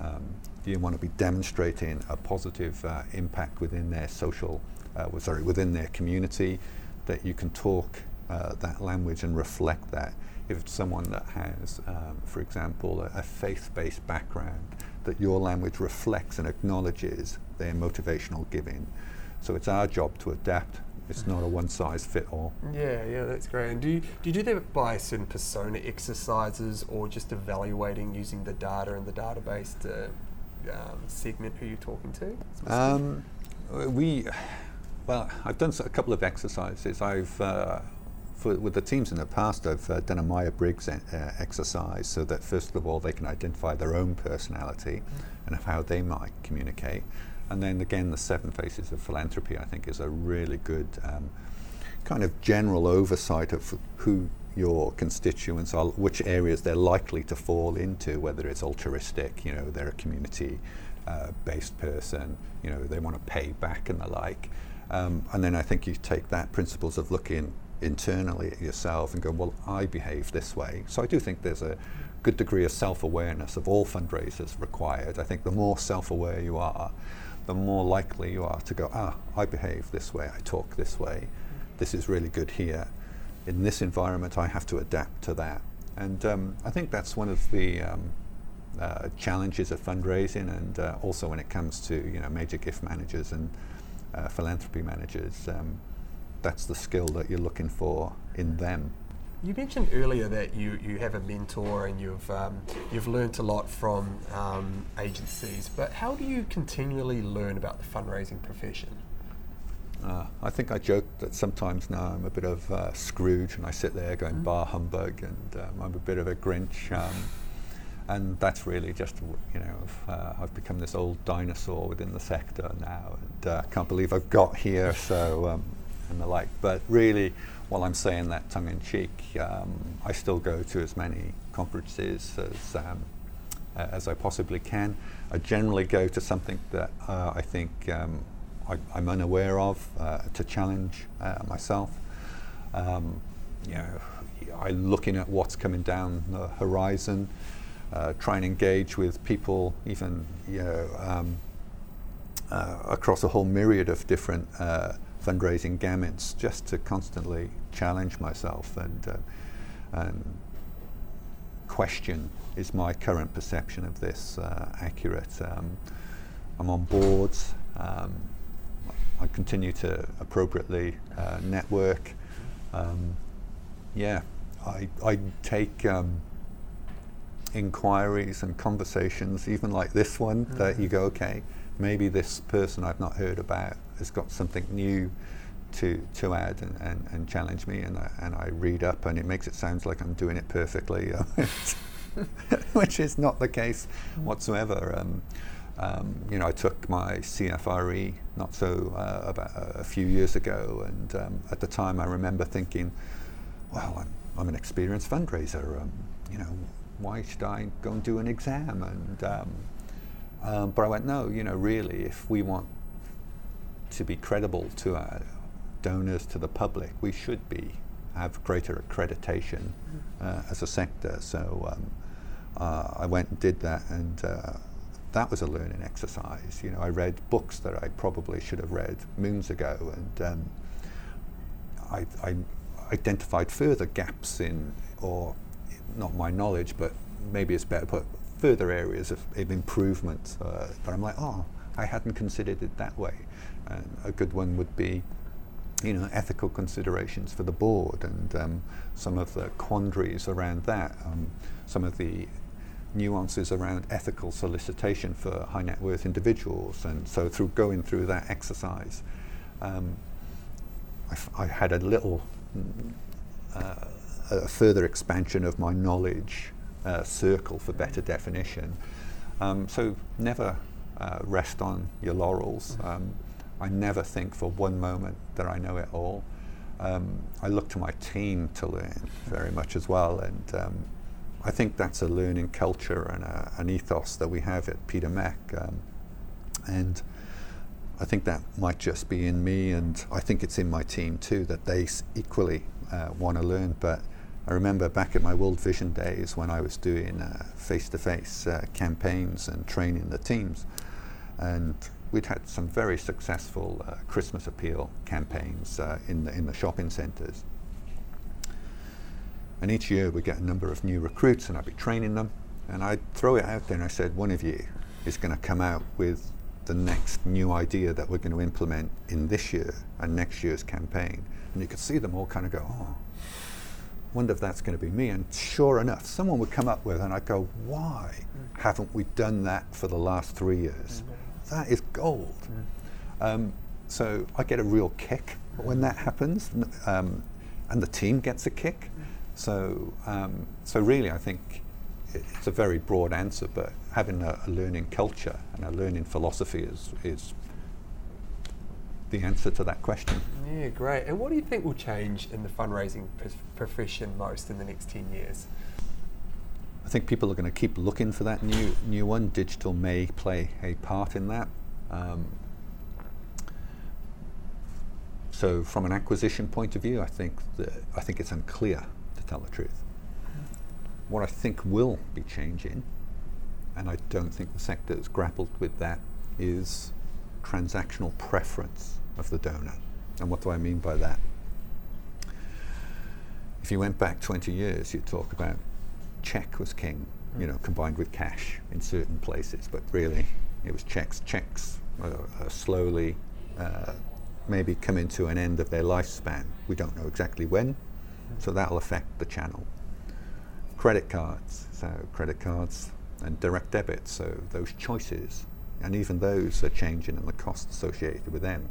um, you want to be demonstrating a positive uh, impact within their social, uh, sorry, within their community, that you can talk uh, that language and reflect that. If someone that has, um, for example, a, a faith-based background, that your language reflects and acknowledges their motivational giving. So it's our job to adapt it's not a one size fit all. Yeah, yeah, that's great. And do you, do you do that by certain persona exercises or just evaluating using the data in the database to um, segment who you're talking to? Um, we, well, I've done a couple of exercises. I've uh, for, with the teams in the past, I've uh, done a Myers Briggs uh, exercise so that first of all they can identify their own personality mm. and how they might communicate. And then again, the seven faces of philanthropy, I think, is a really good um, kind of general oversight of who your constituents are, which areas they're likely to fall into, whether it's altruistic, you know, they're a community uh, based person, you know, they want to pay back and the like. Um, and then I think you take that principles of looking internally at yourself and go, well, I behave this way. So I do think there's a good degree of self awareness of all fundraisers required. I think the more self aware you are, the more likely you are to go, ah, I behave this way, I talk this way, this is really good here. In this environment, I have to adapt to that. And um, I think that's one of the um, uh, challenges of fundraising, and uh, also when it comes to you know major gift managers and uh, philanthropy managers, um, that's the skill that you're looking for in them. You mentioned earlier that you, you have a mentor and you've um, you've learnt a lot from um, agencies, but how do you continually learn about the fundraising profession? Uh, I think I joke that sometimes now I'm a bit of uh, Scrooge and I sit there going mm. bar humbug and um, I'm a bit of a Grinch. Um, and that's really just, you know, uh, I've become this old dinosaur within the sector now and I uh, can't believe I've got here, so, um, and the like. But really, while I'm saying that tongue in cheek, um, I still go to as many conferences as, um, as I possibly can. I generally go to something that uh, I think um, I, am unaware of uh, to challenge uh, myself. Um, you know, I'm looking at what's coming down the horizon, uh, try and engage with people, even you know, um, uh, across a whole myriad of different uh, fundraising gamuts just to constantly challenge myself and, uh, and question is my current perception of this uh, accurate? Um, I'm on boards. Um, I continue to appropriately uh, network. Um, yeah, I, I take um, inquiries and conversations, even like this one, Mm. that you go, okay, maybe this person I've not heard about has got something new to to add and, and, and challenge me, and I, and I read up, and it makes it sound like I'm doing it perfectly, which is not the case whatsoever. Um, um, you know, I took my CFRE not so uh, about a few years ago, and um, at the time I remember thinking, well, I'm, I'm an experienced fundraiser. Um, you know, why should I go and do an exam? And um, um, but I went, no, you know, really, if we want to be credible to our donors, to the public, we should be have greater accreditation uh, as a sector. So um, uh, I went and did that, and uh, that was a learning exercise. You know, I read books that I probably should have read moons ago, and um, I, I identified further gaps in, or not my knowledge, but maybe it's better put, further areas of, of improvement uh, that I'm like, oh, I hadn't considered it that way. A good one would be, you know, ethical considerations for the board and um, some of the quandaries around that, um, some of the nuances around ethical solicitation for high net worth individuals. And so through going through that exercise, um, I, f- I had a little uh, a further expansion of my knowledge uh, circle for better definition. Um, so never uh, rest on your laurels. Um, I never think for one moment that I know it all. Um, I look to my team to learn very much as well, and um, I think that's a learning culture and a, an ethos that we have at Peter Mac. Um, and I think that might just be in me, and I think it's in my team too that they s- equally uh, want to learn. But I remember back at my World Vision days when I was doing face to face campaigns and training the teams, and we'd had some very successful uh, Christmas appeal campaigns uh, in, the, in the shopping centres. And each year we'd get a number of new recruits, and I'd be training them, and I'd throw it out there, and I said, one of you is going to come out with the next new idea that we're going to implement in this year and next year's campaign. And you could see them all kind of go, oh, wonder if that's going to be me. And sure enough, someone would come up with, and I'd go, why haven't we done that for the last three years? That is gold. Um, so I get a real kick when that happens, um, and the team gets a kick. So, um, so really, I think it's a very broad answer, but having a, a learning culture and a learning philosophy is, is the answer to that question. Yeah, great. And what do you think will change in the fundraising pr- profession most in the next 10 years? I think people are going to keep looking for that new new one. Digital may play a part in that. Um, so, from an acquisition point of view, I think I think it's unclear to tell the truth. What I think will be changing, and I don't think the sector has grappled with that, is transactional preference of the donor. And what do I mean by that? If you went back 20 years, you'd talk about check was king, you know, combined with cash in certain places, but really it was checks. Checks uh, uh, slowly uh, maybe coming to an end of their lifespan. We don't know exactly when, so that'll affect the channel. Credit cards, so credit cards and direct debit, so those choices, and even those are changing and the costs associated with them.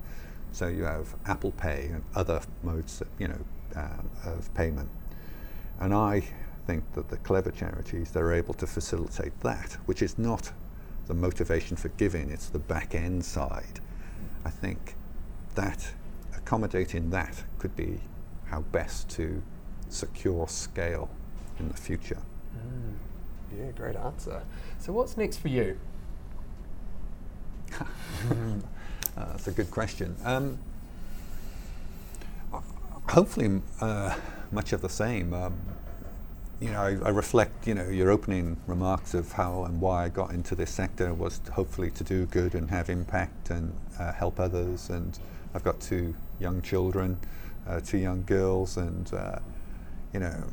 So you have Apple Pay and other modes, you know, um, of payment. And I think that the clever charities that are able to facilitate that, which is not the motivation for giving, it's the back end side. I think that accommodating that could be how best to secure scale in the future. Yeah, great answer. So, what's next for you? Uh, that's a good question. Um, hopefully, uh, much of the same. Um, you know, I, I, reflect, you know, your opening remarks of how and why I got into this sector was to hopefully to do good and have impact and uh, help others. And I've got two young children, uh, two young girls, and uh, you know,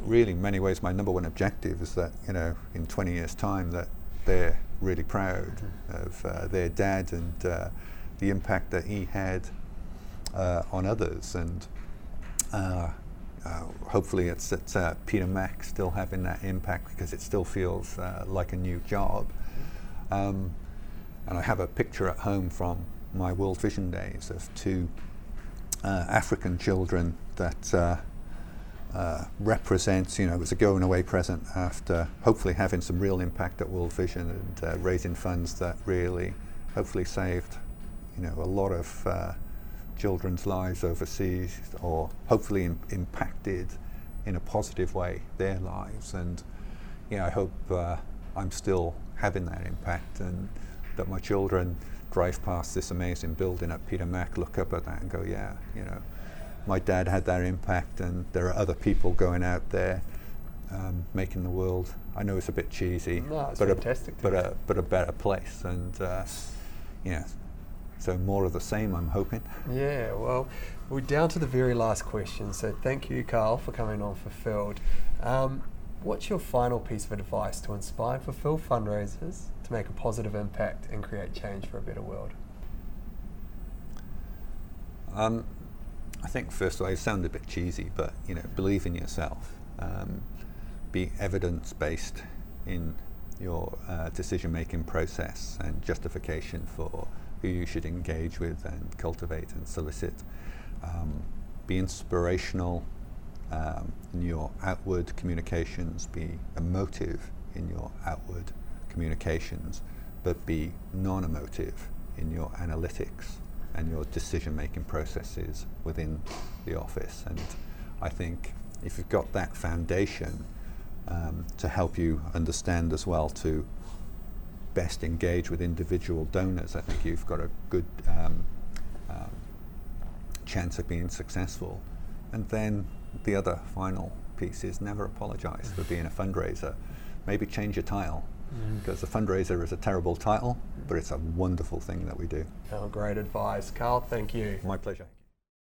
really, in many ways, my number one objective is that you know, in 20 years' time, that they're really proud of uh, their dad and uh, the impact that he had uh, on others. And uh, hopefully it's uh, Peter Mac still having that impact because it still feels uh, like a new job. Um, and I have a picture at home from my World Vision days of two uh, African children that uh, represents, you know, it was a going away present after hopefully having some real impact at World Vision and raising funds that really hopefully saved, you know, a lot of children's lives overseas or hopefully impacted in a positive way their lives. And, you know, I hope uh, I'm still having that impact and that my children drive past this amazing building at Peter Mac, look up at that and go, yeah, you know, my dad had that impact, and there are other people going out there um, making the world. I know it's a bit cheesy, no, but fantastic a, but a but a better place, and uh, yeah. So more of the same, I'm hoping. Yeah, well, we're down to the very last question. So thank you, Carl, for coming on Fulfilled. Um, what's your final piece of advice to inspire fulfilled fundraisers to make a positive impact and create change for a better world? Um, I think first of all, it sounds a bit cheesy, but you know, believe in yourself. Um, be evidence based in your uh, decision making process and justification for who you should engage with and cultivate and solicit. Um, be inspirational um, in your outward communications, be emotive in your outward communications, but be non emotive in your analytics and your decision making processes within the office. And I think if you've got that foundation um, to help you understand as well to best engage with individual donors, I think you've got a good um, um, chance of being successful. And then the other final piece is never apologize for being a fundraiser. Maybe change your title because mm. a fundraiser is a terrible title, but it's a wonderful thing that we do. Oh, great advice. Carl, thank you. My pleasure.